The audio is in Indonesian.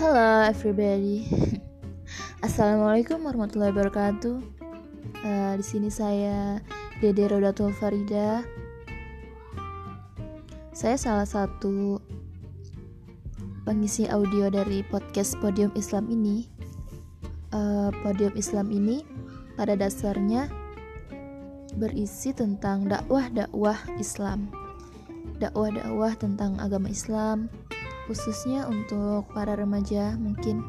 Halo everybody. Assalamualaikum warahmatullahi wabarakatuh. Uh, di sini saya Dede Rodatul Farida. Saya salah satu pengisi audio dari podcast Podium Islam ini. Uh, Podium Islam ini pada dasarnya berisi tentang dakwah-dakwah Islam. Dakwah-dakwah tentang agama Islam, khususnya untuk para remaja mungkin